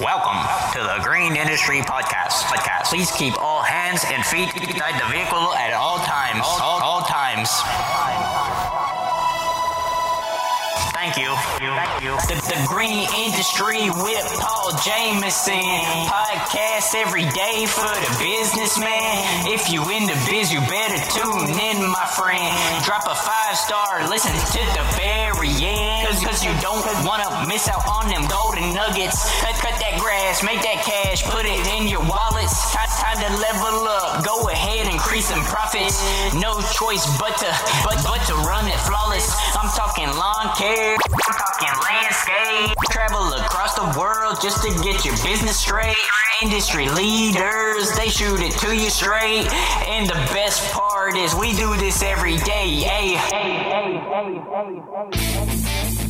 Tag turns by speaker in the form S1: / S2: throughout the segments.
S1: Welcome to the Green Industry Podcast. Podcast. Please keep all hands and feet inside the vehicle at all times. All, all times. Thank you. Thank you. The, the Green Industry with Paul Jamison. Podcast every day for the businessman. If you in the biz, you better tune in, my friend. Drop a five star, listen to the very end. Cause, cause you don't wanna miss out on them golden nuggets. Cut, cut that grass, make that cash, put it in your wallets. Time, time to level up. Go ahead, increase some profits. No choice but to, but, but to run it flawless. I'm talking lawn care. I'm talking landscape. Travel across the world just to get your business straight. Industry leaders, they shoot it to you straight. And the best part is we do this every day. Hey, hey, hey, hey, hey, hey.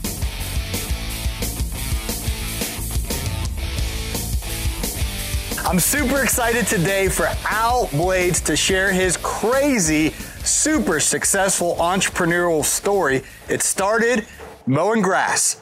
S2: I'm super excited today for Al Bladez to share his crazy, super successful entrepreneurial story. It started mowing grass,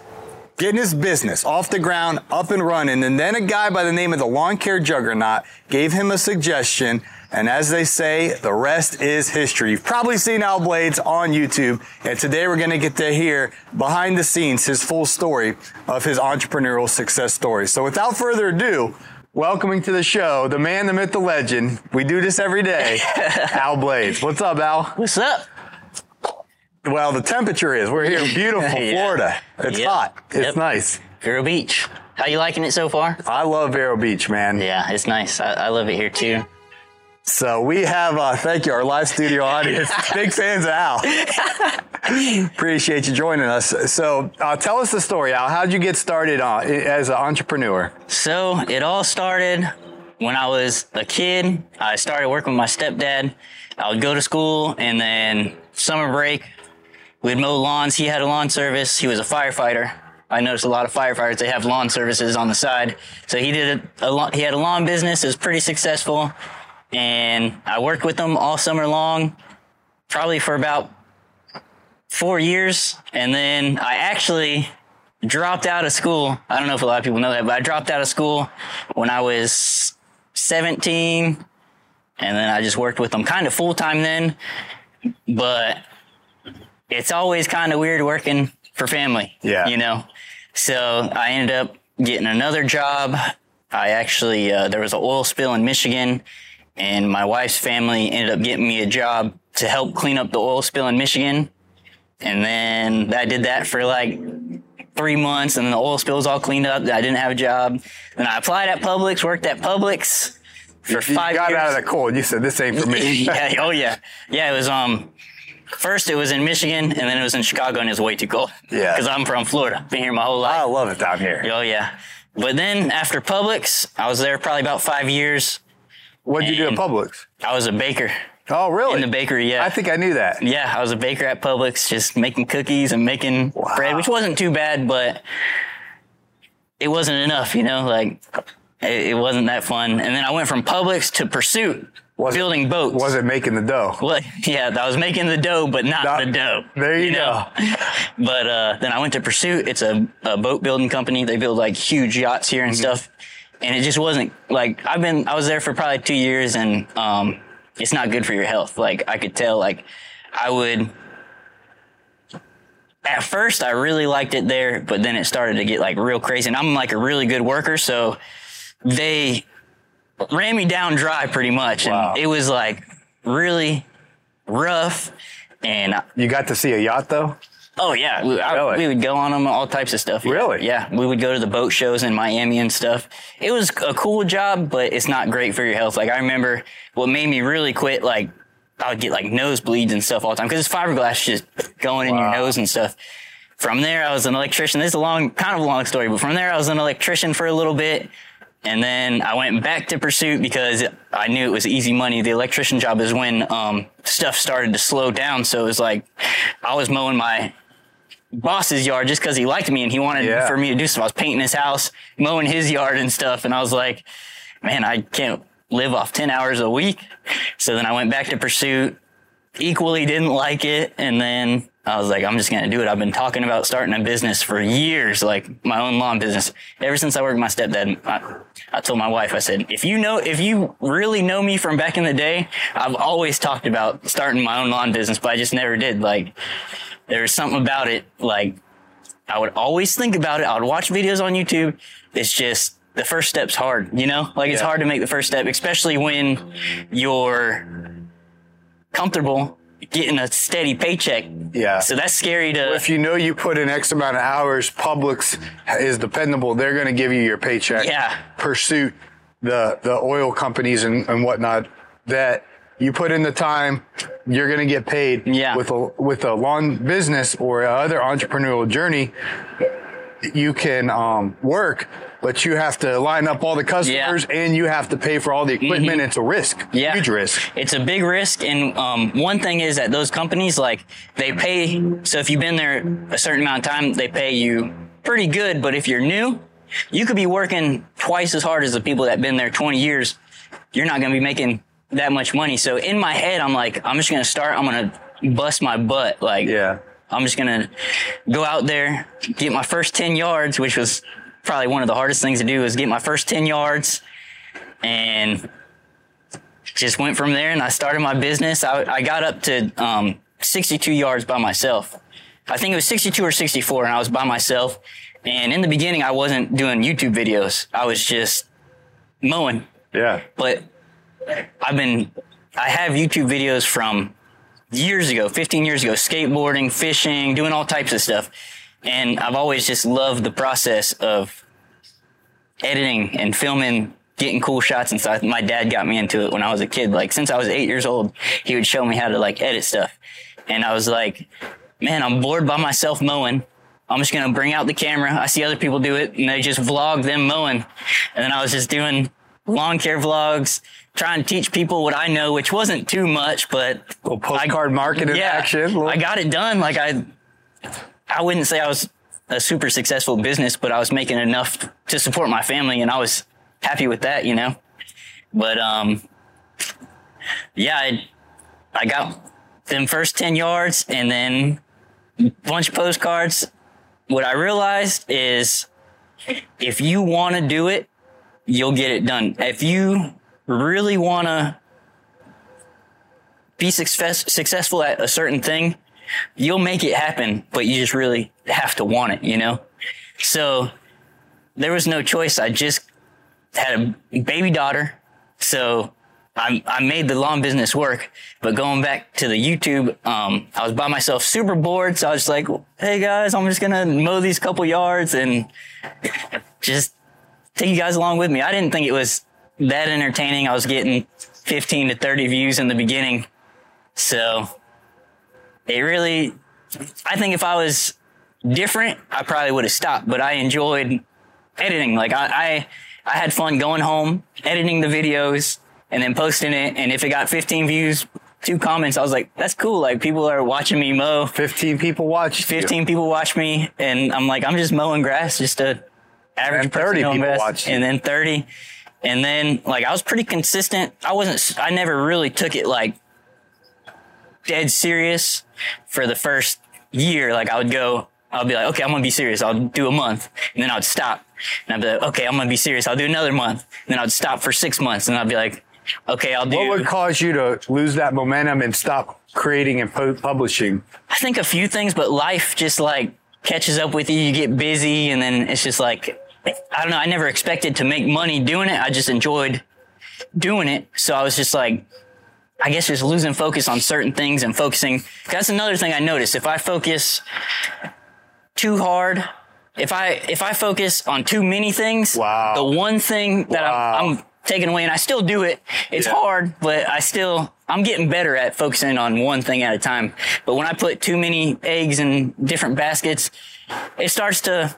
S2: getting his business off the ground, up and running, and then a guy by the name of the lawn care juggernaut gave him a suggestion. And as they say, the rest is history. You've probably seen Al Bladez on YouTube, and today we're going to get to hear behind the scenes his full story of his entrepreneurial success story. So without further ado, Welcoming to the show, the man, the myth, the legend. We do this every day. Al Bladez. What's up, Al?
S3: What's up?
S2: Well, the temperature is. We're here in beautiful
S3: Yeah.
S2: Florida. It's
S3: Yep.
S2: hot. It's
S3: Yep.
S2: nice.
S3: Vero Beach. How you liking it so far?
S2: I love Vero Beach, man.
S3: Yeah, it's nice. I, I love it here too.
S2: So we have, uh, thank you, our live studio audience. Big fans of Al. Appreciate you joining us. So uh, tell us the story, Al. How'd you get started uh, as an entrepreneur?
S3: So it all started when I was a kid. I started working with my stepdad. I would go to school and then summer break, we'd mow lawns. He had a lawn service. He was a firefighter. I noticed a lot of firefighters, they have lawn services on the side. So he did a, a lawn, he had a lawn business. It was pretty successful. And I worked with them all summer long, probably for about four years. And then I actually dropped out of school. I don't know if a lot of people know that, but I dropped out of school when I was 17. And then I just worked with them kind of full time then. But it's always kind of weird working for family.
S2: Yeah.
S3: You know? So I ended up getting another job. I actually, uh, there was an oil spill in Michigan and my wife's family ended up getting me a job to help clean up the oil spill in Michigan. And then I did that for like three months and then the oil spill was all cleaned up. I didn't have a job. Then I applied at Publix, worked at Publix for
S2: You
S3: five
S2: got
S3: years.
S2: out of the cold. You said, this ain't for me.
S3: yeah, oh yeah. Yeah, it was um first it was in Michigan and then it was in Chicago and it was way too cold.
S2: Yeah.
S3: Because I'm from Florida. Been here my whole life.
S2: I love it down here.
S3: Oh yeah. But then after Publix, I was there probably about five years.
S2: What'd you do at Publix?
S3: I was a baker
S2: Oh, really?
S3: in the bakery. Yeah.
S2: I think I knew that.
S3: yeah, I was a baker at Publix, just making cookies and making
S2: Wow.
S3: bread, which wasn't too bad, but it wasn't enough, you know, like it, it wasn't that fun. And then I went from Publix to Pursuit,
S2: Was it-
S3: building boats.
S2: Was it making the dough?
S3: Well, yeah, I was making the dough, but not,
S2: Not-
S3: the dough.
S2: There you,
S3: know?
S2: go.
S3: But uh, then I went to Pursuit. It's a, a boat building company. They build like huge yachts here and
S2: Mm-hmm.
S3: stuff. And it just wasn't like I've been. I was there for probably two years, and um, it's not good for your health. Like I could tell. Like I would. At first, I really liked it there, but then it started to get like real crazy. And I'm like a really good worker, so they ran me down dry pretty much,
S2: Wow.
S3: and it was like really rough. And
S2: You got to see a yacht though?
S3: Oh yeah, we, I-
S2: Really?
S3: we would go on them, all types of stuff. Yeah.
S2: Really?
S3: Yeah, we would go to the boat shows in Miami and stuff. It was a cool job, but it's not great for your health. Like I remember, what made me really quit, like I would get like nosebleeds and stuff all the time because it's fiberglass just going in your nose and stuff. from there, I was an electrician. This is a long, kind of a long story, but from there, I was an electrician for a little bit. And then I went back to Pursuit because I knew it was easy money. The electrician job is when um, stuff started to slow down. So it was like I was mowing my boss's yard just because he liked me and he wanted
S2: Yeah.
S3: for me to do stuff. I was painting his house, mowing his yard and stuff. And I was like, man, I can't live off 10 hours a week. So then I went back to Pursuit, equally didn't like it. And then I was like, I'm just going to do it. I've been talking about starting a business for years, like my own lawn business. Ever since I worked with my stepdad, I, I told my wife, I said, if you know, if you really know me from back in the day, I've always talked about starting my own lawn business, but I just never did. Like, there was something about it. Like, I would always think about it. I would watch videos on YouTube. It's just the first step's hard, you know? Like it's hard to make the first step, especially when you're comfortable getting a steady paycheck.
S2: Yeah.
S3: So that's scary to
S2: If you know you put in X amount of hours, Publix is dependable. They're going to give you your paycheck.
S3: Yeah.
S2: Pursuit, the the oil companies and, and whatnot, that you put in the time, you're going to get paid.
S3: Yeah.
S2: With a with a long business or other entrepreneurial journey, you can um, work, but you have to line up all the customers and you have to pay for all the equipment. It's a risk.
S3: Mm-hmm. Yeah.
S2: Huge risk.
S3: It's a big risk. And um, one thing is that those companies, like, they pay. So if you've been there a certain amount of time, they pay you pretty good. But if you're new, you could be working twice as hard as the people that have been there 20 years. You're not going to be making that much money. So in my head, I'm like, I'm just going to start. I'm going to bust my butt. Like,
S2: Yeah.
S3: I'm just gonna go out there, get my first 10 yards, which was probably one of the hardest things to do is get my first 10 yards and just went from there and I started my business. I, I got up to, um, 62 yards by myself. I think it was 62 or 64 and I was by myself. And in the beginning, I wasn't doing YouTube videos. I was just mowing
S2: Yeah.
S3: but I've been, I have YouTube videos from years ago, 15 years ago, skateboarding, fishing, doing all types of stuff. And I've always just loved the process of editing and filming, getting cool shots and stuff. My dad got me into it when I was a kid. Like since I was eight years old, he would show me how to like edit stuff. And I was like, man, I'm bored by myself mowing. I'm just gonna bring out the camera. I see other people do it and they just vlog them mowing. And then I was just doing lawn care vlogs, trying to teach people what I know, which wasn't too much, but
S2: Little postcard marketing
S3: yeah,
S2: action.
S3: I got it done. Like I, I wouldn't say I was a super successful business, but I was making enough to support my family, and I was happy with that, you know. But um, yeah, I, I got them first ten yards, and then a bunch of postcards. What I realized is, if you want to do it, you'll get it done. If you really want to be success, successful at a certain thing, you'll make it happen, but you just really have to want it, you know? So there was no choice. I just had a baby daughter. So I, I made the lawn business work, but going back to the YouTube, um, I was by myself super bored. So I was like, Hey guys, I'm just going to mow these couple yards and just take you guys along with me. I didn't think it was that entertaining. I was getting 15 to 30 views in the beginning. So it really, I think if I was different, I probably would have stopped, but I enjoyed editing. Like I, I, I had fun going home, editing the videos and then posting it. And if it got 15 views, two comments, I was like, that's cool. Like people are watching me mow.
S2: 15 people watch.
S3: 15 people watch me and I'm like, I'm just mowing grass, just a average
S2: And 30
S3: person
S2: people watch you.
S3: And then 30. And then like I was pretty consistent. I wasn't, I never really took it like dead serious for the first year. Like I would go, I'll be like, okay, I'm to be serious. I'll do a month and then I'd stop and I'd be like, okay, I'm to be serious. I'll do another month. And then I'd stop for six months and I'd be like, okay, I'll do.
S2: What would cause you to lose that momentum and stop creating and pu- publishing?
S3: I think a few things, but life just like catches up with you. You get busy and then it's just like, I don't know. I never expected to make money doing it. I just enjoyed doing it. So I was just like, I guess just losing focus on certain things and focusing. That's another thing I noticed. If I focus too hard, if I, if I focus on too many things,
S2: Wow.
S3: the one thing that
S2: Wow.
S3: I'm, I'm taken away and I still do it. It's
S2: Yeah.
S3: hard, but I still, I'm getting better at focusing on one thing at a time. But when I put too many eggs in different baskets, it starts to,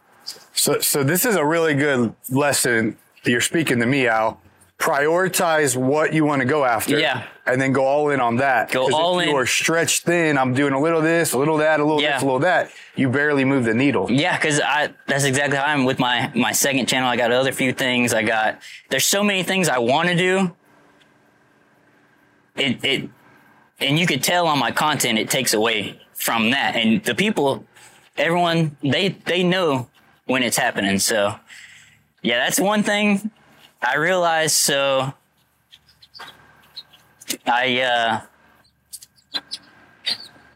S2: So, so this is a really good lesson. You're speaking to me, Al. Prioritize what you want to go after.
S3: Yeah.
S2: And then go all in on that.
S3: Go all
S2: if
S3: in.
S2: you are stretched thin, I'm doing a little this, a little that, a little
S3: Yeah.
S2: this, a little that. You barely move the needle.
S3: yeah, cause I, that's exactly how I'm with my, my second channel. I got other few things. I got, there's so many things I want to do. It, it, and you could tell on my content, it takes away from that. And the people, everyone, they, they know when it's happening. So yeah, that's one thing I realized. So I, uh,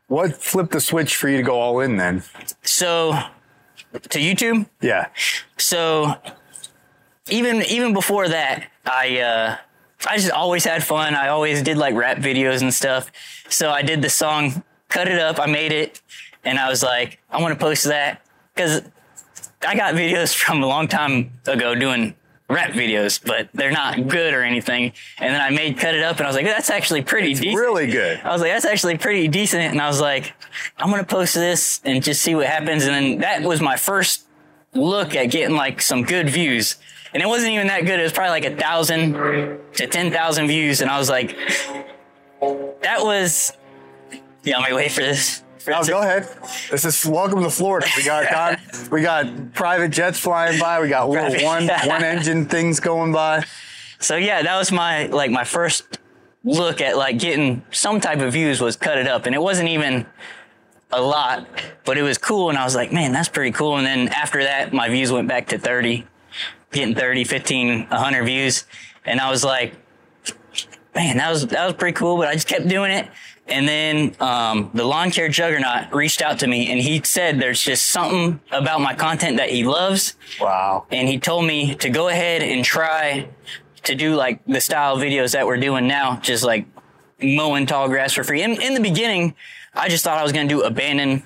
S2: What flipped the switch for you to go all in then?
S3: so to YouTube.
S2: Yeah.
S3: So even, even before that, I, uh, I just always had fun. I always did like rap videos and stuff. So I did the song, cut it up. I made it and I was like, I want to post that because I got videos from a long time ago doing rap videos, but they're not good or anything. And then I made cut it up and I was like, that's actually pretty decent.
S2: Really good.
S3: I was like, that's actually pretty decent. And I was like, I'm going to post this and just see what happens. And then that was my first look at getting like some good views. And it wasn't even that good. It was probably like a thousand to 10,000 views. And I was like, that was, yeah, me wait for this.
S2: Oh, go ahead. This is welcome to Florida. We got we got private jets flying by. We got little one one engine things going by.
S3: So yeah, that was my, like my first look at like getting some type of views was cut it up. And it wasn't even a lot, but it was cool. And I was like, man, that's pretty cool. And then after that, my views went back to 30, getting 30, 15, 100 views. And I was like, man, that was, that was pretty cool. But I just kept doing it. And then, um, the lawn care juggernaut reached out to me and he said there's just something about my content that he loves
S2: Wow.
S3: and he told me to go ahead and try to do like the style videos that we're doing now, just like mowing tall grass for free. In, in the beginning, I just thought I was going to do abandoned,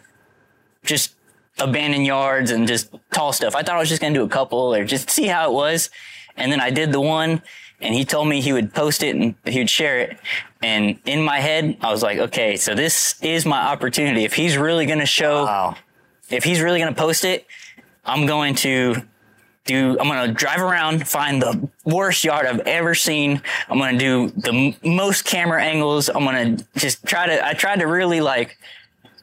S3: just abandoned yards and just tall stuff. I thought I was just going to do a couple or just see how it was. And then I did the one and he told me he would post it and he would share it. And in my head, I was like, okay, so this is my opportunity. If he's really going to show
S2: Wow.
S3: if he's really going to post it, I'm going to do, I'm going to drive around, find the worst yard I've ever seen. I'm going to do the m- most camera angles. I'm going to just try to, I tried to really like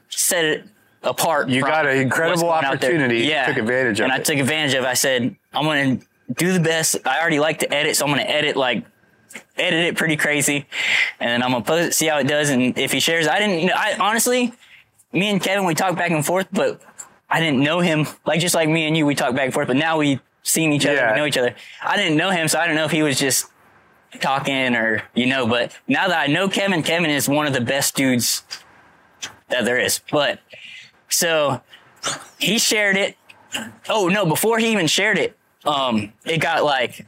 S3: set it apart.
S2: You got an incredible
S3: what's going out there.
S2: opportunity.
S3: Yeah.
S2: took advantage of
S3: and I took advantage of it. I said, I'm going to do the best. I already like to edit, so I'm going to edit like, edit it pretty crazy. And then I'm going to post it, see how it does. And if he shares, I didn't, know I honestly, me and Kevin, we talk back and forth, but I didn't know him. Like just like me and you, we talk back and forth, but now we seen each other,
S2: Yeah.
S3: we know each other. I didn't know him, so I don't know if he was just talking or you know. But now that I know Kevin, Kevin is one of the best dudes that there is. But so he shared it. Oh no! Before he even shared it, um, it got like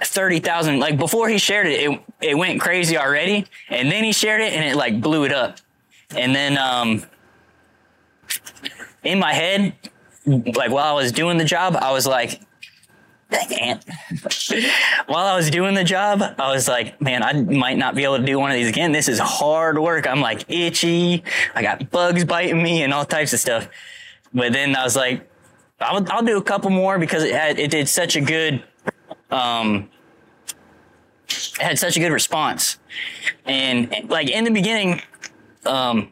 S3: thirty thousand. Like before he shared it, it it went crazy already, and then he shared it and it like blew it up. And then um, in my head, like while I was doing the job, I was like, dang while I was doing the job, I was like, man, I might not be able to do one of these again. This is hard work. I'm like itchy. I got bugs biting me and all types of stuff. But then I was like, I'll, I'll do a couple more because it had, it did such a good, um, it had such a good response. And like in the beginning, um,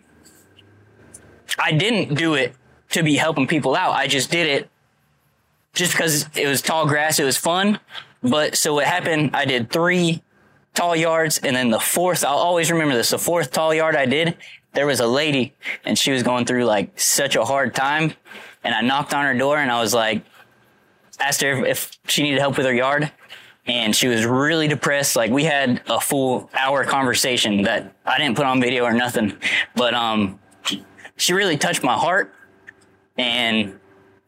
S3: I didn't do it to be helping people out. I just did it just because it was tall grass. It was fun. But so what happened, I did three tall yards and then the fourth, I'll always remember this. The fourth tall yard I did, there was a lady and she was going through like such a hard time. And I knocked on her door and I was like, asked her if she needed help with her yard. And she was really depressed. Like we had a full hour conversation that I didn't put on video or nothing. But, um, she really touched my heart. And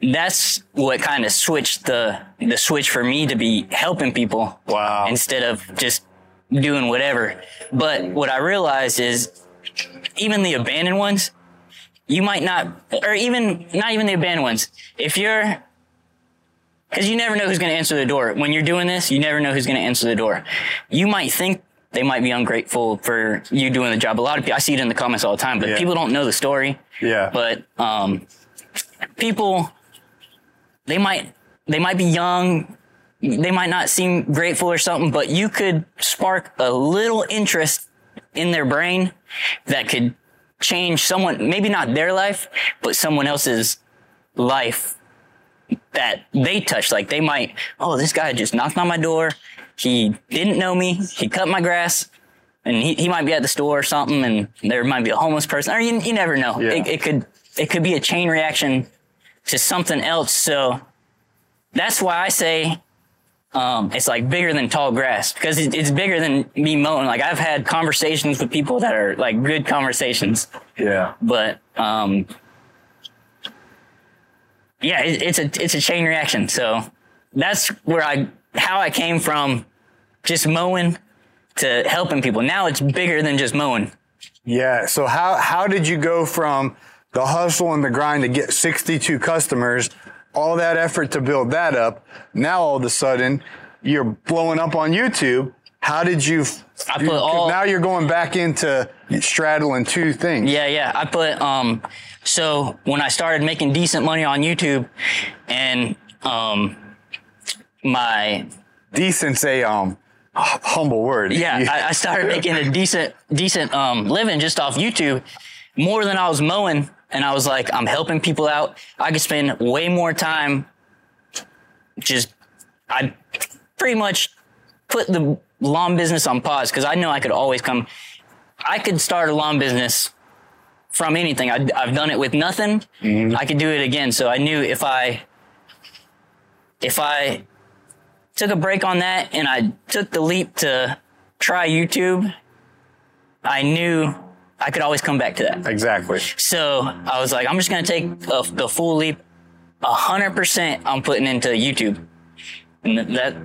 S3: that's what kind of switched the, the switch for me to be helping people.
S2: Wow.
S3: Instead of just doing whatever. But what I realized is even the abandoned ones, you might not, or even, not even the abandoned ones. If you're, because you never know who's going to answer the door. When you're doing this, you never know who's going to answer the door. You might think they might be ungrateful for you doing the job. A lot of people, I see it in the comments all the time, but
S2: Yeah.
S3: people don't know the story.
S2: Yeah.
S3: But um, people, they might they might be young, they might not seem grateful or something, but you could spark a little interest in their brain that could change someone, maybe not their life, but someone else's life that they touch. Like they might, oh, this guy just knocked on my door. He didn't know me. He cut my grass. And he, he might be at the store or something, and there might be a homeless person, or you, you never know.
S2: Yeah.
S3: It, it could it could be a chain reaction to something else. So that's why I say um, it's like bigger than tall grass because it, it's bigger than me mowing. Like I've had conversations with people that are like good conversations,
S2: Yeah.
S3: but um, yeah, it, it's a it's a chain reaction. So that's where I how I came from, just mowing to helping people. Now it's bigger than just mowing.
S2: Yeah. So how how did you go from the hustle and the grind to get 62 customers, all that effort to build that up? Now all of a sudden you're blowing up on YouTube. How did you?
S3: I put all-
S2: now you're going back into straddling two things.
S3: Yeah, yeah. I put um so when I started making decent money on YouTube and um my
S2: Decent's a um humble word.
S3: yeah,
S2: You-
S3: I, I started making a decent decent um living just off YouTube more than I was mowing and I was like I'm helping people out. I could spend way more time just I pretty much put the lawn business on pause because I know I could always come I could start a lawn business from anything. I, I've done it with nothing. Mm-hmm. I could do it again. So I knew if I, if I took a break on that and I took the leap to try YouTube, I knew I could always come back to that.
S2: exactly.
S3: So I was like, I'm just going to take a, the full leap. A hundred percent I'm putting into YouTube. And that,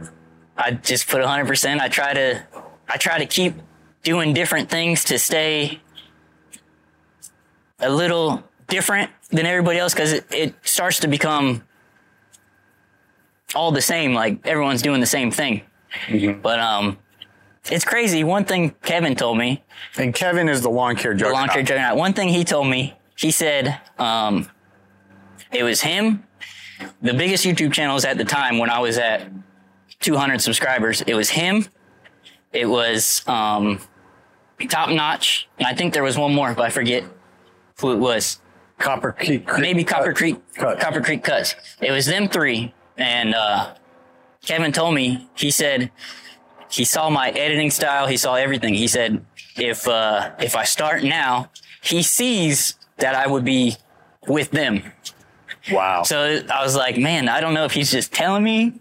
S3: I just put a hundred percent. I try to, I try to keep doing different things to stay a little different than everybody else because it, it starts to become all the same. Like everyone's doing the same thing. But, um, it's crazy. One thing Kevin told me,
S2: And Kevin is the lawn care
S3: the lawn
S2: juggernaut.
S3: care juggernaut. One thing he told me, he said, um, it was him. The biggest YouTube channels at the time when I was at 200 subscribers, it was him. It was, um, top notch. And I think there was one more, but I forget who it was.
S2: Copper Creek.
S3: Maybe Copper
S2: Cut.
S3: Creek,
S2: Cut.
S3: Copper Creek Cuts. It was them three. And, uh, Kevin told me, he said, he saw my editing style. He saw everything. He said, if, uh, if I start now, he sees that I would be with them.
S2: Wow.
S3: So I was like, man, I don't know if he's just telling me,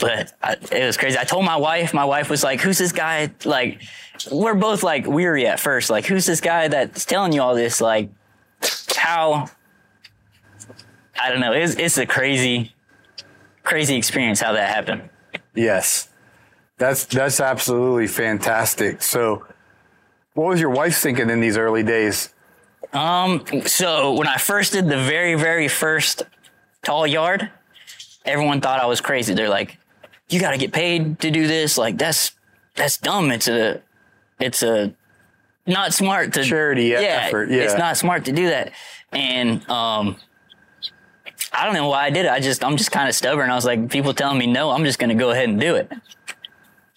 S3: but I, it was crazy. I told my wife, my wife was like, who's this guy? Like, we're both like weary at first. Like, who's this guy that's telling you all this? Like, how, I don't know. It's, it's a crazy, crazy experience how that happened.
S2: Yes. That's that's absolutely fantastic. So what was your wife thinking in these early days?
S3: Um, so when I first did the very, very first tall yard, everyone thought I was crazy. They're like, you got to get paid to do this. Like that's, that's dumb. It's a, it's a not smart to
S2: Charity effort, yeah.
S3: It's not smart to do that. And, um, I don't know why I did it. I just, I'm just kind of stubborn. I was like, people telling me no, I'm just going to go ahead and do it.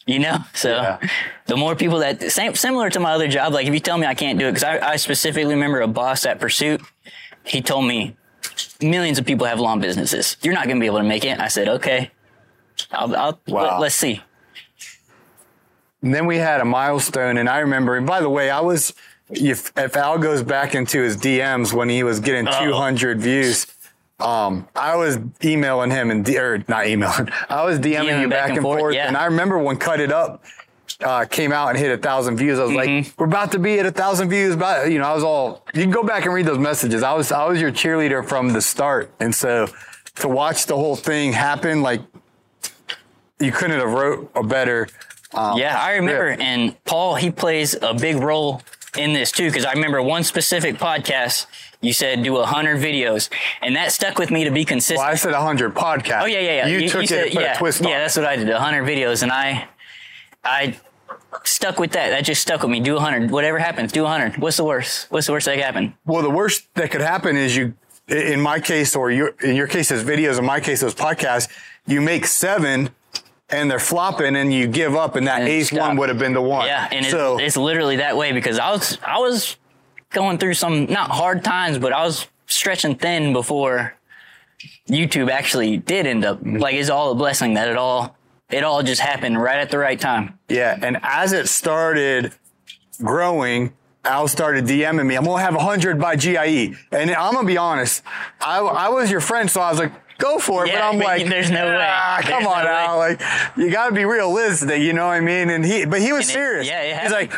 S3: You know, so
S2: Yeah.
S3: the more people that same similar to my other job, like if you tell me I can't do it, because I, I specifically remember a boss at Pursuit, he told me millions of people have lawn businesses. You're not going to be able to make it. I said, okay, I'll, I'll
S2: Wow.
S3: let, us see.
S2: And then we had a milestone, and I remember. And by the way, I was if if Al goes back into his DMs when he was getting 200 views, um, I was emailing him and or not emailing, I was DMing
S3: DMing
S2: you back, and forth.
S3: yeah.
S2: And I remember when Cut It Up uh, came out and hit a thousand views. I was like, we're about to be at a thousand views. But you know, I was all. You can go back and read those messages. I was I was your cheerleader from the start, and so to watch the whole thing happen, like you couldn't have wrote a better. Um,
S3: Yeah, I remember.
S2: script.
S3: And Paul, he plays a big role in this too, because I remember one specific podcast You said do a 100 videos. And that stuck with me to be consistent.
S2: Well, I said a 100 podcasts.
S3: Oh yeah, yeah, yeah.
S2: You, took it
S3: said,
S2: put
S3: yeah,
S2: a twist
S3: yeah,
S2: on it.
S3: that's what I did. A 100 videos, and I, I stuck with that. That just stuck with me. Do a 100. Whatever happens, do a 100. What's the worst? What's the worst that could happen?
S2: Well, the worst that could happen is you, in my case, or your, in your case, it's videos. In my case, those podcasts. You make seven, and they're flopping, and you give up, and that
S3: And
S2: eighth
S3: stop.
S2: one would have been the one.
S3: Yeah, and
S2: so
S3: it's, it's literally that way because I was I was going through some not hard times, but I was stretching thin before YouTube actually did end up like it's all a blessing that it all it all just happened right at the right time.
S2: Yeah, and as it started growing, Al started DMing me. I'm gonna have 100 by GIE, and I'm gonna be honest. I, I was your friend, so I was like, go for it.
S3: Yeah,
S2: but I'm
S3: but
S2: like,
S3: there's no way.
S2: "Ah, come
S3: There's
S2: on,
S3: no way."
S2: Al. Like, you gotta be realistic. You know what I mean? And he, but he was
S3: And it-
S2: serious.
S3: yeah, it
S2: He's like.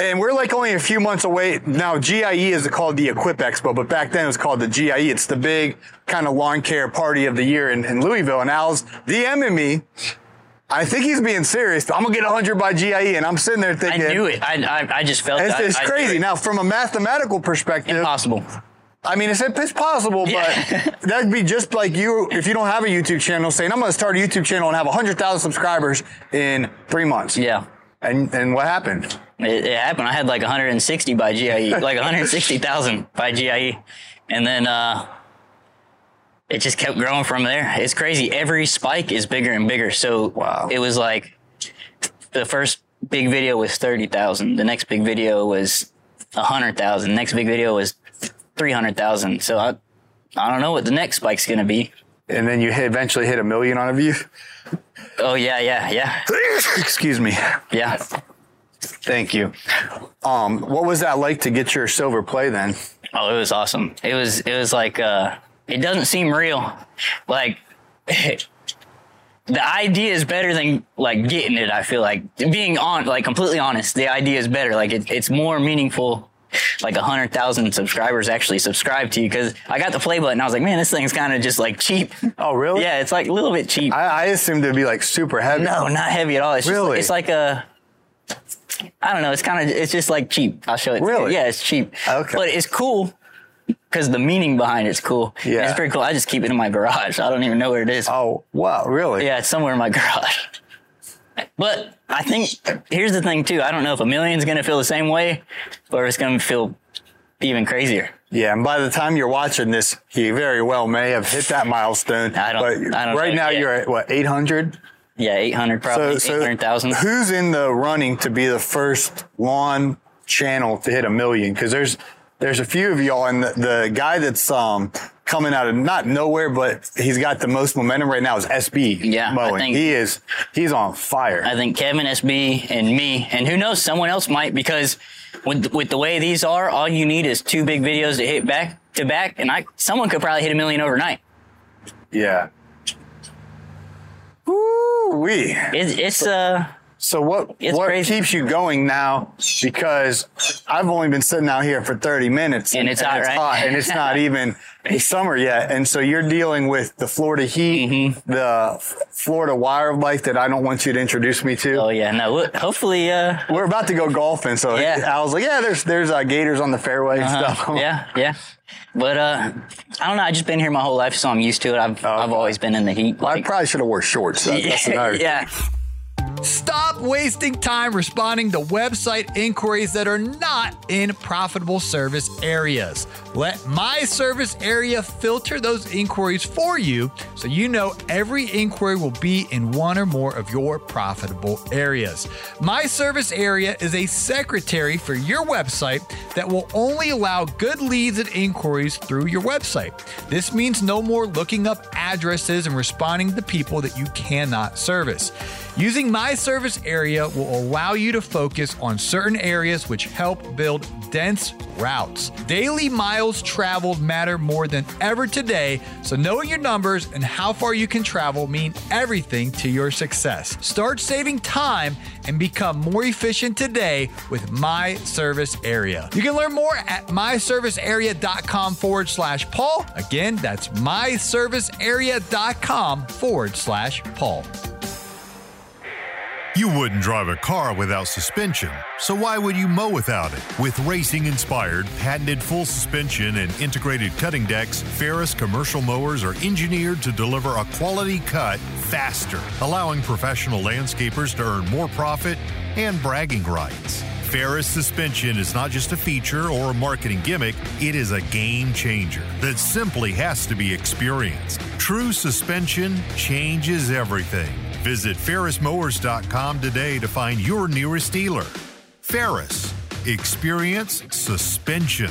S2: And we're like only a few months away now. GIE is called the Equip Expo, but back then it was called the GIE. It's the big kind of lawn care party of the year in, in Louisville. And Al's DMing me. I think he's being serious. I'm gonna get 100 by GIE, and I'm sitting there thinking.
S3: I knew it. I I, I just felt
S2: it's,
S3: it.
S2: it's
S3: I-
S2: crazy.
S3: it.
S2: Now, from a mathematical perspective,
S3: Impossible.
S2: I mean, it's, it's possible,
S3: Yeah.
S2: but that'd be just like you if you don't have a YouTube channel saying, I'm going to start a YouTube channel and have 100,000 subscribers in three months.
S3: Yeah.
S2: And, and what happened?
S3: It, it happened. I had like 160 by GIE, like 160,000 by GIE. And then, uh, it just kept growing from there. It's crazy. Every spike is bigger and bigger. So
S2: Wow.
S3: it was like the first big video was 30,000. The next big video was 100,000. Next big video was 300,000. So I, I don't know what the next spike's going to be.
S2: And then you hit, eventually hit a million on a view.
S3: Oh yeah, yeah, yeah,
S2: Excuse me.
S3: yeah.
S2: Thank you. Um, what was that like to get your silver play then?
S3: Oh, it was awesome. It was it was like uh it doesn't seem real. Like the idea is better than like getting it, I feel like. Being on like completely honest, the idea is better. Like it, it's more meaningful like a hundred thousand subscribers actually subscribe to you because I got the play button. I was like, man, this thing's kind of just like cheap.
S2: Oh, really?
S3: yeah, it's like a little bit cheap.
S2: I, I assumed it'd be like super heavy.
S3: no, not heavy at all. It's
S2: Really?
S3: just, it's like a. I don't know. It's kind of it's just like cheap. I'll show it. to you.
S2: Really?
S3: Yeah, it's cheap.
S2: Okay.
S3: But it's cool because the meaning behind it's cool.
S2: Yeah.
S3: It's pretty cool. I just keep it in my garage. I don't even know where it is.
S2: Oh, wow, really?
S3: Yeah, it's somewhere in my garage. But I think here's the thing too. I don't know if a million's gonna feel the same way, or it's gonna feel even crazier.
S2: Yeah, and by the time you're watching this, he very well may have hit that milestone.
S3: I don't-
S2: But
S3: I don't
S2: right now,
S3: yet.
S2: you're at what 800.
S3: Yeah, 800 probably, 800,000.
S2: who's in the running to be the first lawn channel to hit a million? Because there's there's a few of y'all, and the, the guy that's um coming out of not nowhere, but he's got the most momentum right now is SB.
S3: Yeah, I think-
S2: he is he's on fire.
S3: I think Kevin SB and me, and who knows, someone else might because with with the way these are, all you need is two big videos to hit back to back, and I someone could probably hit a million overnight.
S2: yeah. Woo wee.
S3: It's it's uh
S2: So what
S3: It's
S2: what
S3: crazy.
S2: keeps you going now? Because I've only been sitting out here for 30 minutes
S3: And it's hot, right?
S2: and it's not even summer yet. And so you're dealing with the Florida heat,
S3: Mm-hmm.
S2: the Florida wildlife that I don't want you to introduce me to.
S3: oh yeah no hopefully uh
S2: We're about to go golfing, so
S3: Yeah.
S2: I was like, yeah, there's there's uh, gators on the fairway and
S3: uh,
S2: stuff.
S3: yeah yeah, but uh I don't know. I just been here my whole life, so I'm used to it. I've I've always been in the heat.
S2: I probably should have wore shorts. That-
S3: yeah.
S4: Stop wasting time responding to website inquiries that are not in profitable service areas. Let my service area filter those inquiries for you so you know every inquiry will be in one or more of your profitable areas. My service area is a secretary for your website that will only allow good leads and inquiries through your website. This means no more looking up addresses and responding to people that you cannot service. Using my service area will allow you to focus on certain areas which help build dense routes. Daily miles traveled matter more than ever today, so knowing your numbers and how far you can travel mean everything to your success. Start saving time and become more efficient today with My Service Area. You can learn more at myservicearea.com forward slash Paul. Again, that's myservicearea.com forward slash Paul.
S5: You wouldn't drive a car without suspension, so why would you mow without it? With racing inspired, patented full suspension and integrated cutting decks, Ferris commercial mowers are engineered to deliver a quality cut faster, allowing professional landscapers to earn more profit and bragging rights. Ferris suspension is not just a feature or a marketing gimmick, it is a game changer that simply has to be experienced. True suspension changes everything. Visit ferrismowers.com today to find your nearest dealer. Ferris, experience suspension.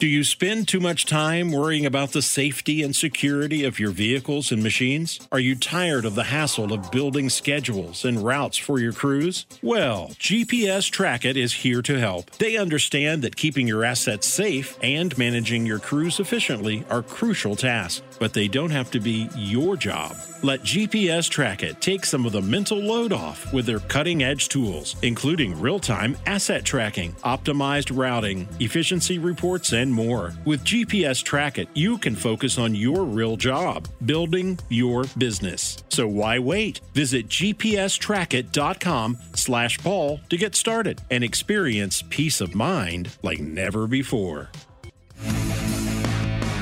S6: Do you spend too much time worrying about the safety and security of your vehicles and machines? Are you tired of the hassle of building schedules and routes for your crews? Well, GPS Trackit is here to help. They understand that keeping your assets safe and managing your crews efficiently are crucial tasks, but they don't have to be your job. Let GPS Trackit take some of the mental load off with their cutting edge tools, including real time asset tracking, optimized routing, efficiency reports, and more. With GPS Trackit, you can focus on your real job, building your business. So why wait? Visit gpstrackit.com slash Paul to get started and experience peace of mind like never before.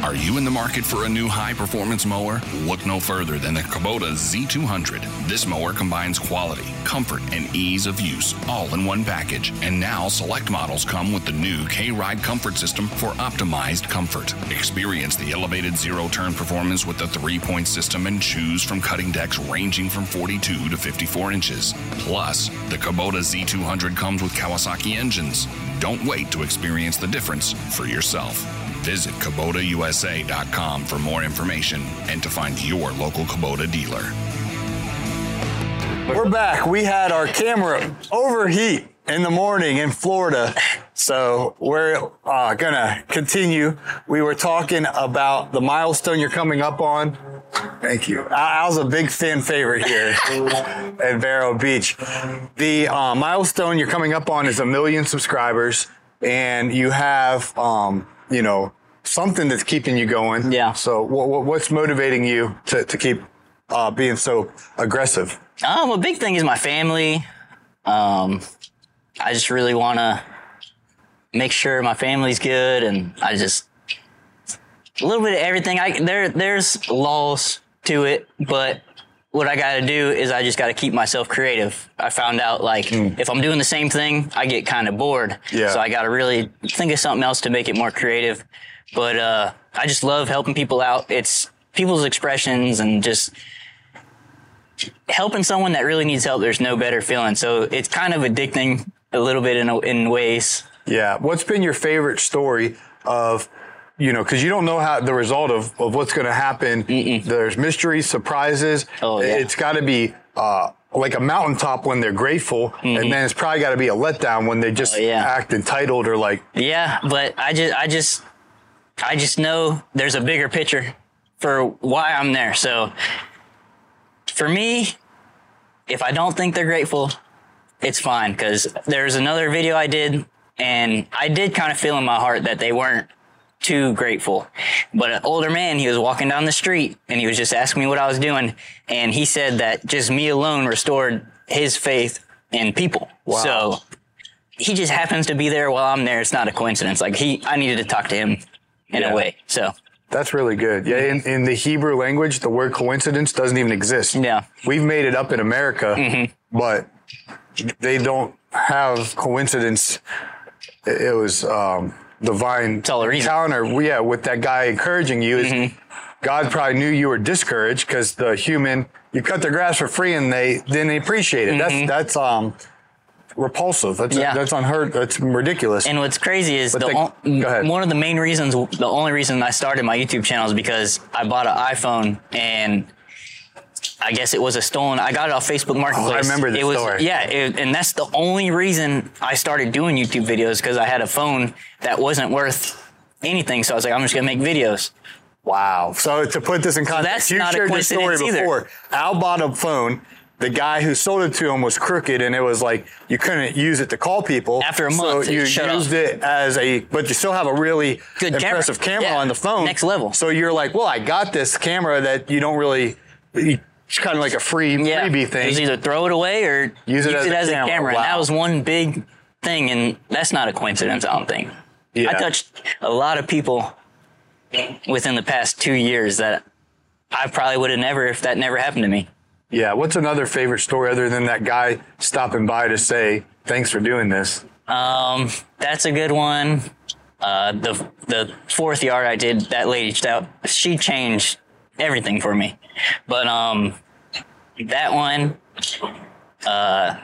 S7: Are you in the market for a new high performance mower? Look no further than the Kubota Z200. This mower combines quality, comfort, and ease of use all in one package. And now select models come with the new K Ride comfort system for optimized comfort. Experience the elevated zero turn performance with the three point system and choose from cutting decks ranging from 42 to 54 inches. Plus, the Kubota Z200 comes with Kawasaki engines. Don't wait to experience the difference for yourself. Visit KubotaUSA.com for more information and to find your local Kubota dealer.
S2: We're back. We had our camera overheat in the morning in Florida. So we're uh, going to continue. We were talking about the milestone you're coming up on. Thank you. I was a big fan favorite here at Vero Beach. The uh, milestone you're coming up on is a million subscribers, and you have, um, you know, something that's keeping you going.
S3: Yeah.
S2: So what, what's motivating you to, to keep uh, being so aggressive?
S3: Um, a big thing is my family. Um, I just really want to make sure my family's good, and I just a little bit of everything. I there there's laws to it, but what I got to do is I just got to keep myself creative. I found out like if I'm doing the same thing, I get kind of bored.
S2: Yeah.
S3: So I got to really think of something else to make it more creative. But uh, I just love helping people out. It's people's expressions and just helping someone that really needs help. There's no better feeling. So it's kind of addicting a little bit in in ways.
S2: Yeah. What's been your favorite story of, you know, because you don't know how the result of, of what's going to happen. There's mysteries, surprises.
S3: Oh, yeah.
S2: It's got to be uh, like a mountaintop when they're grateful, and then it's probably got to be a letdown when they just
S3: Mm-hmm. Oh, yeah.
S2: act entitled or like,
S3: Yeah, but I just I just I just know there's a bigger picture for why I'm there. So for me, if I don't think they're grateful, it's fine because there's another video I did and I did kind of feel in my heart that they weren't too grateful. But an older man, he was walking down the street and he was just asking me what I was doing. And he said that just me alone restored his faith in people.
S2: Wow.
S3: So he just happens to be there while I'm there. It's not a coincidence. Like he, I needed to talk to him in
S2: Yeah.
S3: a way. So
S2: That's really good. Yeah, in, in the Hebrew language, the word coincidence doesn't even exist.
S3: Yeah.
S2: We've made it up in America, but they don't have coincidence. It it was um, divine
S3: all a reason.
S2: encounter. Yeah, with that guy encouraging you is God probably knew you were discouraged because the human you cut their grass for free and they didn't appreciate it. That's that's um repulsive. That's
S3: Yeah.
S2: that's unheard. That's ridiculous.
S3: And what's crazy is
S2: But
S3: the
S2: they-
S3: on- one of the main reasons, the only reason I started my YouTube channel is because I bought an iPhone and I guess it was a stolen. I got it off Facebook oh, Marketplace.
S2: Oh, remember the
S3: it was,
S2: story.
S3: Yeah, it, and that's the only reason I started doing YouTube videos because I had a phone that wasn't worth anything. So I was like, I'm just gonna make videos.
S2: Wow. So to put this in context,
S3: that's
S2: you shared this story
S3: either.
S2: before. Al bought a phone. The guy who sold it to him was crooked, and it was like you couldn't use it to call people.
S3: After a month,
S2: so you used
S3: off.
S2: it as a, but you still have a really
S3: Good camera.
S2: impressive camera,
S3: Yeah.
S2: on the phone.
S3: Next level.
S2: So you're like, well, I got this camera that you don't really. You, it's kind of like a free
S3: yeah,
S2: freebie
S3: It
S2: thing.
S3: either throw it away or
S2: Use it as a
S3: a
S2: camera.
S3: camera. And that was one big thing, and that's not a coincidence. I don't think.
S2: Yeah.
S3: I touched a lot of people within the past two years that I probably would have never if that never happened to me.
S2: Yeah. What's another favorite story other than that guy stopping by to say thanks for doing this?
S3: Um, that's a good one. Uh, the the fourth yard I did, that lady, that she changed everything for me. But um, that one, uh,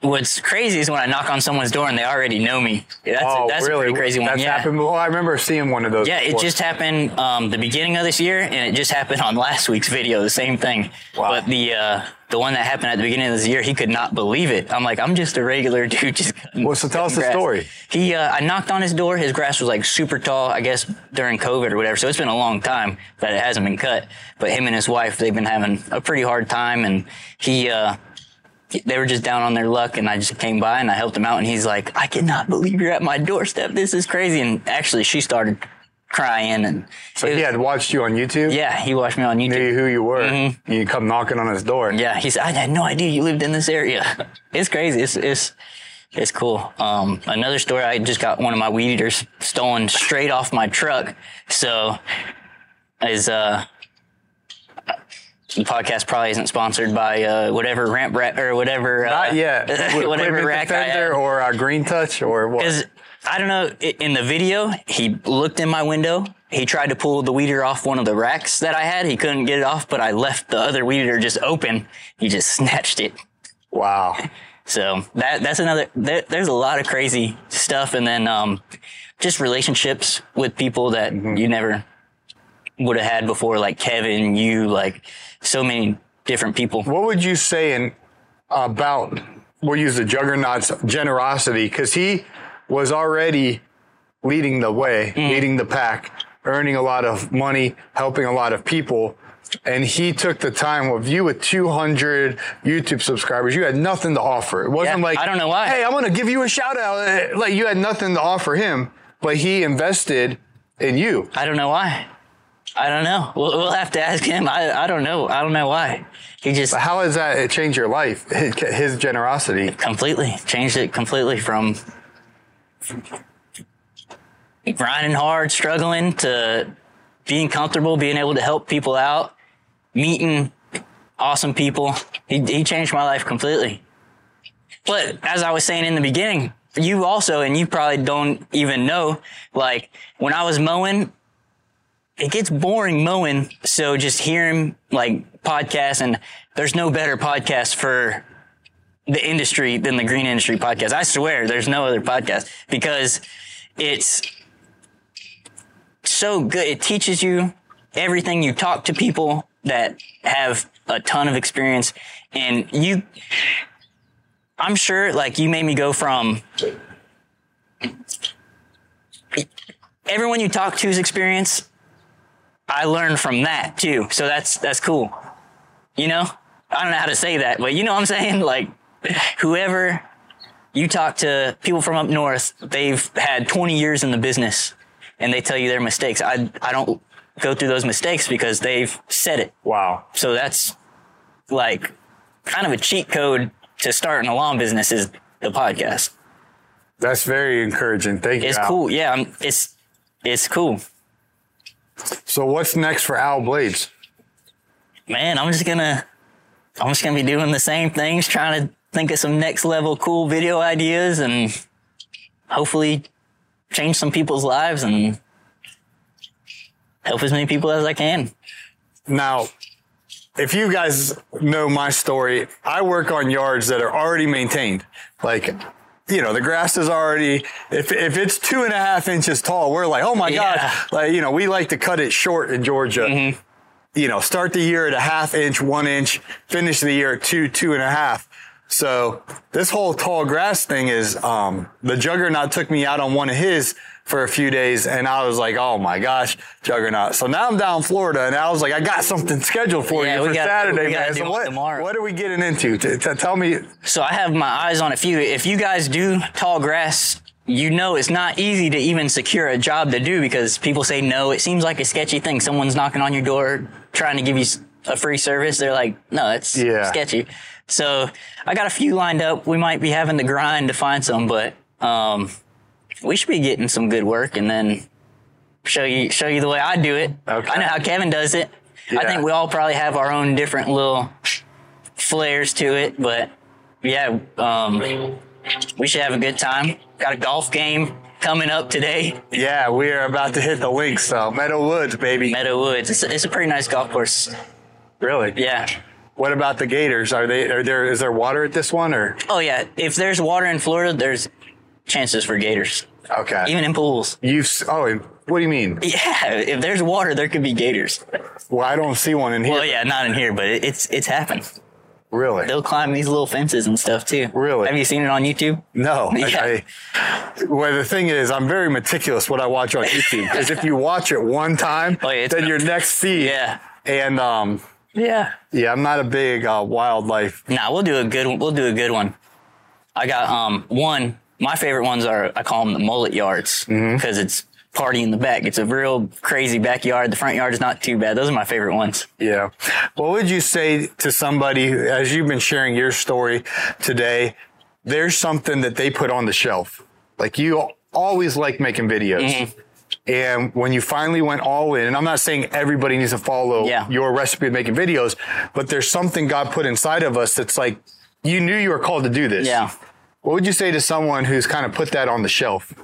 S3: what's crazy is when I knock on someone's door and they already know me. That's a, that's a pretty crazy one.
S2: Oh, That's
S3: yeah.
S2: happened. Well, I remember seeing one of those.
S3: Yeah, it
S2: before.
S3: just happened um, the beginning of this year, and it just happened on last week's video. The same thing.
S2: Wow.
S3: But the uh, the one that happened at the beginning of this year, he could not believe it. I'm like, I'm just a regular dude. Just
S2: Well, so tell us the story.
S3: He, uh, I knocked on his door. His grass was like super tall, I guess during COVID or whatever. So it's been a long time that it hasn't been cut. But him and his wife, they've been having a pretty hard time, and he. Uh, they were just down on their luck and I just came by and I helped him out and he's like, I cannot believe you're at my doorstep. This is crazy. And actually she started crying and
S2: So he
S3: was-
S2: had watched you on YouTube.
S3: yeah, he watched me on YouTube.
S2: Knew who you were.
S3: Mm-hmm.
S2: You come knocking on his door.
S3: Yeah, he said, I had no idea you lived in this area. It's crazy. It's, it's, it's cool. Um, another story, I just got one of my weed eaters stolen straight off my truck. So is, uh, the podcast probably isn't sponsored by, uh, whatever ramp rat or whatever, uh,
S2: Not yet.
S3: whatever rack.
S2: Defender or uh, Green Touch or what?
S3: I don't know, in the video, he looked in my window. He tried to pull the weeder off one of the racks that I had. He couldn't get it off, but I left the other weeder just open. He just snatched it.
S2: Wow.
S3: So that that's another. There, there's a lot of crazy stuff, and then um, just relationships with people that you never would have had before, like Kevin, you, like so many different people.
S2: What would you say in about we'll use the juggernaut's generosity because he was already leading the way,
S3: Mm.
S2: leading the pack, earning a lot of money, helping a lot of people. And he took the time with you with 200 YouTube subscribers. You had nothing to offer. It wasn't
S3: Yeah,
S2: like,
S3: I don't know why.
S2: Hey, I'm going to give you a shout out. Eh, Like you had nothing to offer him, but he invested in you.
S3: I don't know why. I don't know. We'll, we'll have to ask him. I I don't know. I don't know why. He just
S2: How has that changed your life? His generosity.
S3: completely changed it completely from grinding hard, struggling to being comfortable, being able to help people out, meeting awesome people. He, he changed my life completely. But as I was saying in the beginning, you also, and you probably don't even know, like when I was mowing, it gets boring mowing. So just hearing like podcasts and there's no better podcast for the industry than the green industry podcast. I swear there's no other podcast because it's so good. It teaches you everything. You talk to people that have a ton of experience and you, I'm sure like you made me go from everyone you talk to's experience. I learned from that too. So that's, that's cool. You know, I don't know how to say that, but you know what I'm saying? Like whoever you talk to people from up north, they've had 20 years in the business and they tell you their mistakes. I, I don't go through those mistakes because they've said it.
S2: Wow.
S3: So that's like kind of a cheat code to starting a lawn business is the podcast.
S2: That's very encouraging. Thank you.
S3: It's
S2: Al.
S3: cool. Yeah. I'm, it's, it's cool.
S2: So what's next for Al Bladez?
S3: Man, I'm just gonna, I'm just gonna be doing the same things, trying to think of some next level cool video ideas and hopefully change some people's lives and help as many people as I can.
S2: Now, if you guys know my story, I work on yards that are already maintained. Like, you know, the grass is already, if, if it's two and a half inches tall, we're like, oh my
S3: Yeah.
S2: God. Like, you know, we like to cut it short in Georgia. Mm-hmm. You know, start the year at a half inch, one inch, finish the year at two, two and a half. So this whole tall grass thing is, um, the juggernaut took me out on one of his for a few days and I was like, oh my gosh, juggernaut. So now I'm down in Florida and I was like, I got something scheduled for
S3: Yeah,
S2: you for
S3: got-
S2: Saturday, man. So what,
S3: tomorrow.
S2: what are we getting into? T- t- tell me.
S3: So I have my eyes on a few. If you guys do tall grass, you know it's not easy to even secure a job to do because people say no. It seems like a sketchy thing. Someone's knocking on your door trying to give you a free service, they're like, no, that's
S2: Yeah.
S3: sketchy. So I got a few lined up. We might be having to grind to find some, but um, we should be getting some good work and then show you show you the way I do it.
S2: Okay.
S3: I know how Kevin does it. I think we all probably have our own different little flares to it, but yeah, um, we should have a good time. Got a golf game coming up today.
S2: Yeah, we are about to hit the links, so Meadow Woods, baby.
S3: Meadow Woods. It's a, it's a pretty nice golf course.
S2: really?
S3: Yeah.
S2: What about the Gators? Are they? Are there? Is there water at this one or?
S3: Oh yeah. If there's water in Florida, there's chances for gators,
S2: Okay.
S3: even in pools.
S2: You've. s- Oh, what do you mean?
S3: Yeah. If there's water, there could be gators.
S2: Well, I don't see one in here.
S3: Well, yeah, not in here, but it, it's it's happened.
S2: Really?
S3: They'll climb these little fences and stuff too.
S2: Really?
S3: Have you seen it on YouTube?
S2: No.
S3: Yeah.
S2: I, well, the thing is, I'm very meticulous what I watch on YouTube because if you watch it one time,
S3: Oh, yeah, it's
S2: then your next feed.
S3: Yeah.
S2: And um,
S3: Yeah.
S2: yeah, I'm not a big uh, wildlife.
S3: Nah, we'll do a good one. We'll do a good one. I got um one. My favorite ones are I call them the mullet yards because it's party in the back. It's a real crazy backyard. The front yard is not too bad. Those are my favorite ones.
S2: Yeah. What would you say to somebody as you've been sharing your story today? There's something that they put on the shelf. Like you always like making videos.
S3: Mm-hmm.
S2: And when you finally went all in, and I'm not saying everybody needs to follow
S3: Yeah.
S2: your recipe of making videos, but there's something God put inside of us that's like, you knew you were called to do this.
S3: Yeah.
S2: What would you say to someone who's kind of put that on the shelf?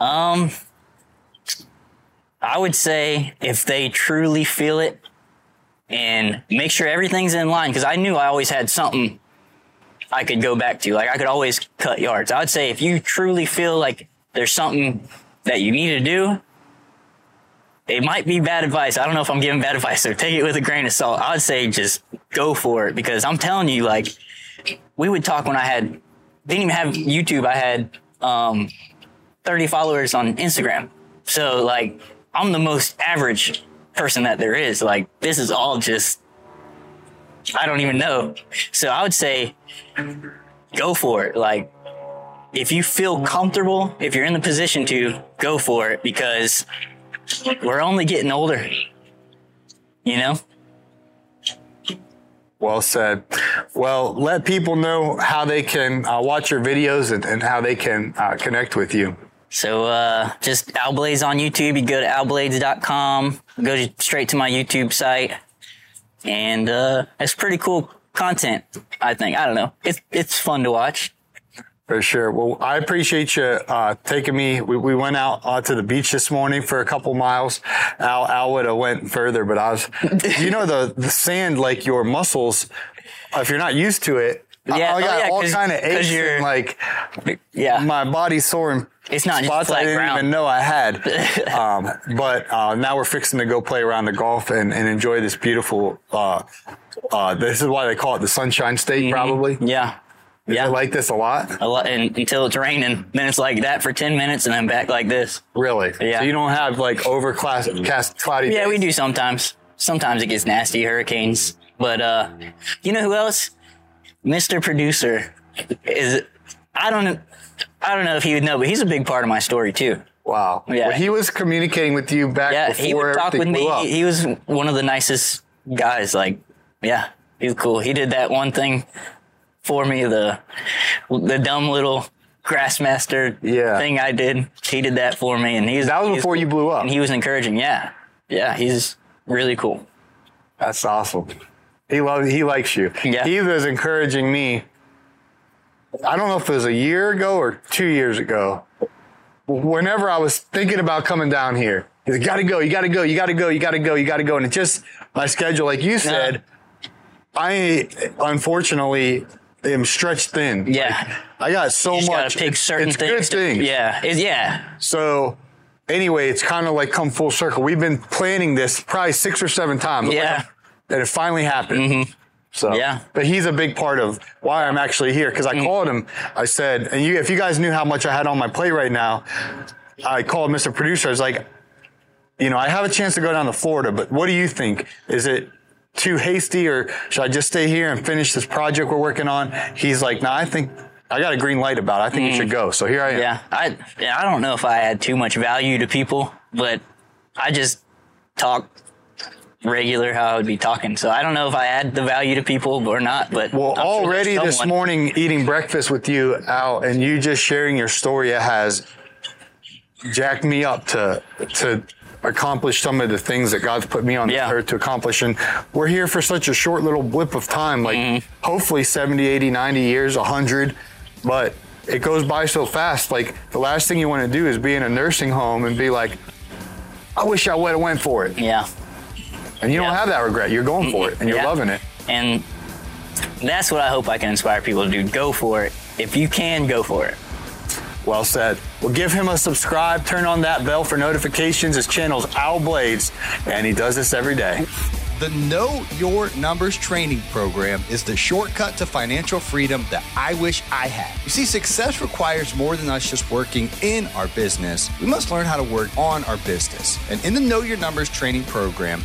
S3: Um, I would say if they truly feel it and make sure everything's in line, because I knew I always had something I could go back to. Like I could always cut yards. I would say if you truly feel like there's something that you need to do, it might be bad advice. I don't know if I'm giving bad advice, so take it with a grain of salt. I would say just go for it because I'm telling you, like, we would talk when I had, didn't even have YouTube. I had, um, 30 followers on Instagram. So like I'm the most average person that there is. Like this is all just I don't even know. So I would say go for it. Like if you feel comfortable, if you're in the position to, go for it because we're only getting older. You know?
S2: Well said. Well, let people know how they can uh, watch your videos and, and how they can uh, connect with you.
S3: So uh, just AlBladez on YouTube. You go to albladez.com, go straight to my YouTube site, and uh, it's pretty cool content. I think. I don't know. It's it's fun to watch.
S2: For sure. Well, I appreciate you uh, taking me. We, we went out uh, to the beach this morning for a couple miles. Al, Al would have went further, but I was, you know, the, the sand, like your muscles, if you're not used to it,
S3: Yeah,
S2: I,
S3: oh,
S2: got
S3: yeah,
S2: all kind of aches and like
S3: Yeah.
S2: my body's sore in
S3: It's not
S2: spots I didn't
S3: ground.
S2: even know I had. um, but uh, now we're fixing to go play around the golf and, and enjoy this beautiful. Uh, uh, this is why they call it the Sunshine State, probably.
S3: yeah.
S2: Is
S3: Mm-hmm. Yeah.
S2: like this a lot?
S3: a lot, and, until it's raining, then it's like that for ten minutes, and then back like this.
S2: Really?
S3: Yeah.
S2: So you don't have like overcast, cast, cloudy.
S3: Yeah,
S2: days?
S3: we do sometimes. Sometimes it gets nasty, hurricanes. But uh, you know who else? Mr. Producer is. I don't. I don't know if he would know, but he's a big part of my story too.
S2: Wow.
S3: Yeah.
S2: Well, he was communicating with you back
S3: Yeah,
S2: before
S3: he would talk with me. He, he was one of the nicest guys. Like, yeah, he's cool. He did that one thing for me, the the dumb little grassmaster
S2: Yeah.
S3: thing I did. He did that for me, and he's
S2: That was
S3: he's
S2: before you blew up.
S3: And he was encouraging. Yeah, yeah, he's really cool.
S2: That's awesome. He loves. He likes you.
S3: Yeah.
S2: He was encouraging me. I don't know if it was a year ago or two years ago. Whenever I was thinking about coming down here, he's like, "Got to go. You got to go. You got to go. You got to go. You got to go." And it just my schedule, like you said, I unfortunately am stretched thin.
S3: Yeah,
S2: I got so
S3: you
S2: much.
S3: pick
S2: it's-
S3: certain
S2: it's
S3: things.
S2: good
S3: to-
S2: things.
S3: Yeah, it, yeah,
S2: So anyway, it's kind of like come full circle. We've been planning this probably six or seven times.
S3: Yeah.
S2: And it finally happened. Mm-hmm. So
S3: Yeah.
S2: But he's a big part of why I'm actually here because I mm-hmm. called him. I said, and you, if you guys knew how much I had on my plate right now, I called Mr. Producer. I was like, you know, I have a chance to go down to Florida, but what do you think? Is it too hasty or should I just stay here and finish this project we're working on? He's like, no, I think I got a green light about it. I think you should mm. go. So here I am.
S3: yeah. I yeah, I don't know if I add too much value to people, but I just talk regular how I would be talking. So I don't know if I add the value to people or not, but
S2: Well,
S3: I'm
S2: already
S3: there's
S2: this morning eating breakfast with you out and you just sharing your story it has jacked me up to to accomplish some of the things that God's put me on
S3: Yeah.
S2: the earth to accomplish and we're here for such a short little blip of time like
S3: Mm-hmm.
S2: hopefully 70 80 90 years 100 but it goes by so fast like the last thing you want to do is be in a nursing home and be like I wish I would have went for it
S3: Yeah.
S2: and you don't have that regret you're going for it and you're
S3: Yeah.
S2: loving it
S3: And that's what I hope I can inspire people to do. Go for it. If you can, go for it.
S2: Well said. Well, give him a subscribe, turn on that bell for notifications. His channel's Al Bladez, and he does this every day.
S8: The Know Your Numbers training program is the shortcut to financial freedom that I wish I had. You see, success requires more than us just working in our business. We must learn how to work on our business. And in the Know Your Numbers training program,